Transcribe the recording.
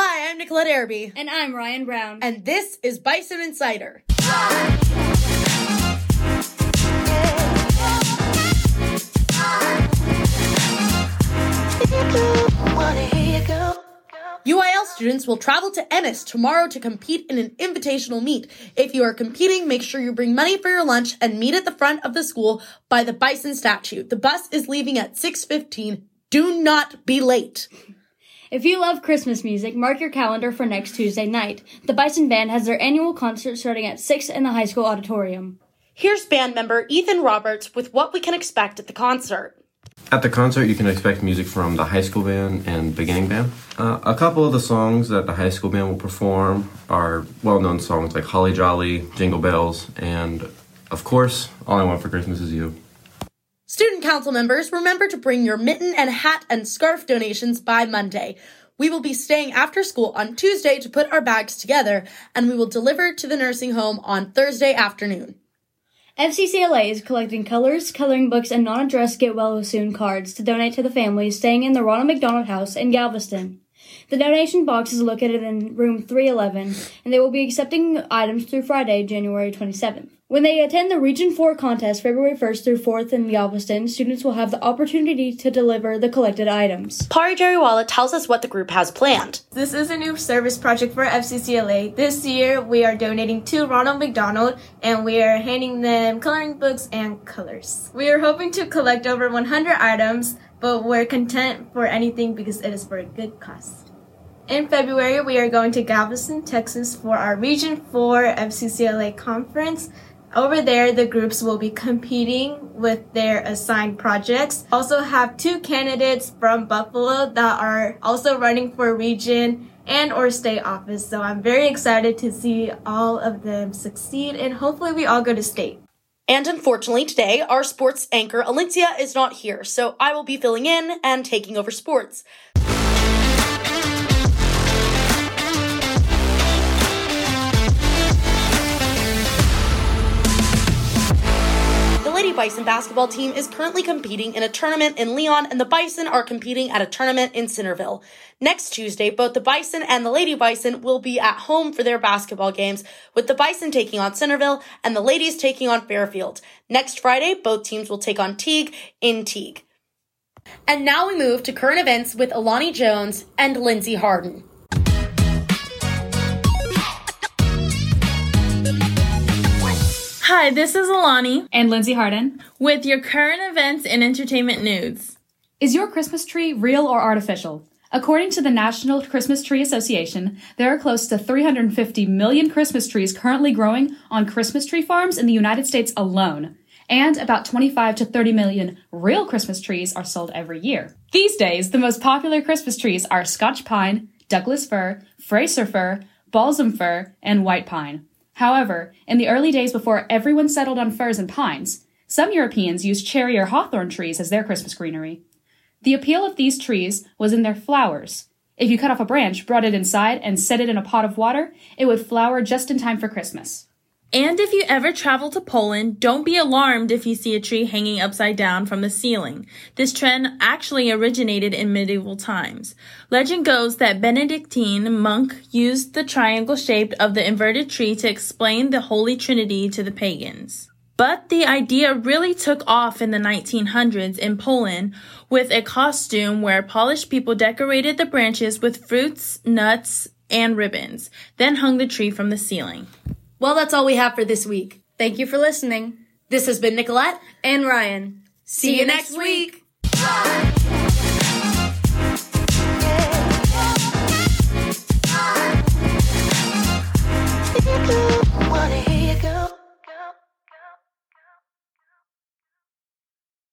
Hi, I'm Nicolette Araby. And I'm Ryan Brown. And this is Bison Insider. UIL students will travel to Ennis tomorrow to compete in an invitational meet. If you are competing, make sure you bring money for your lunch and meet at the front of the school by the bison statue. The bus is leaving at 6:15. Do not be late. If you love Christmas music, mark your calendar for next Tuesday night. The Bison Band has their annual concert starting at 6 in the high school auditorium. Here's band member Ethan Roberts with what we can expect at the concert. At the concert, you can expect music from the high school band and beginning band. Uh, a couple of the songs that the high school band will perform are well known songs like Holly Jolly, Jingle Bells, and of course, All I Want for Christmas Is You. Student council members, remember to bring your mitten and hat and scarf donations by Monday. We will be staying after school on Tuesday to put our bags together, and we will deliver to the nursing home on Thursday afternoon. FCCLA is collecting colors, coloring books, and non-addressed Get Well Soon cards to donate to the families staying in the Ronald McDonald House in Galveston. The donation box is located in room 311, and they will be accepting items through Friday, January 27th. When they attend the Region 4 contest February 1st through 4th in Galveston, students will have the opportunity to deliver the collected items. Pari Jariwala tells us what the group has planned. This is a new service project for FCCLA. This year, we are donating to Ronald McDonald, and we are handing them coloring books and colors. We are hoping to collect over 100 items, but we're content for anything because it is for a good cause. In February, we are going to Galveston, Texas for our Region 4 FCCLA conference. Over there, the groups will be competing with their assigned projects. Also have two candidates from Buffalo that are also running for region and or state office. So I'm very excited to see all of them succeed and hopefully we all go to state. And unfortunately, today, our sports anchor, Alencia, is not here, so I will be filling in and taking over sports. Bison basketball team is currently competing in a tournament in Leon, and the Bison are competing at a tournament in Centerville. Next Tuesday, both the Bison and the Lady Bison will be at home for their basketball games, with the Bison taking on Centerville and the Ladies taking on Fairfield. Next Friday, both teams will take on Teague in Teague. And now we move to current events with Alani Jones and Lindsay Harden. Hi, this is Alani and Lindsay Harden with your current events and entertainment news. Is your Christmas tree real or artificial? According to the National Christmas Tree Association, there are close to 350 million Christmas trees currently growing on Christmas tree farms in the United States alone. And about 25 to 30 million real Christmas trees are sold every year. These days, the most popular Christmas trees are Scotch pine, Douglas fir, Fraser fir, balsam fir, and white pine. However, in the early days before everyone settled on firs and pines, some Europeans used cherry or hawthorn trees as their Christmas greenery. The appeal of these trees was in their flowers. If you cut off a branch, brought it inside, and set it in a pot of water, it would flower just in time for Christmas. And if you ever travel to Poland, don't be alarmed if you see a tree hanging upside down from the ceiling. This trend actually originated in medieval times. Legend goes that Benedictine monk used the triangle shape of the inverted tree to explain the Holy Trinity to the pagans. But the idea really took off in the 1900s in Poland with a costume where Polish people decorated the branches with fruits, nuts, and ribbons, then hung the tree from the ceiling. Well, that's all we have for this week. Thank you for listening. This has been Nicolette and Ryan. See, See you next week. week.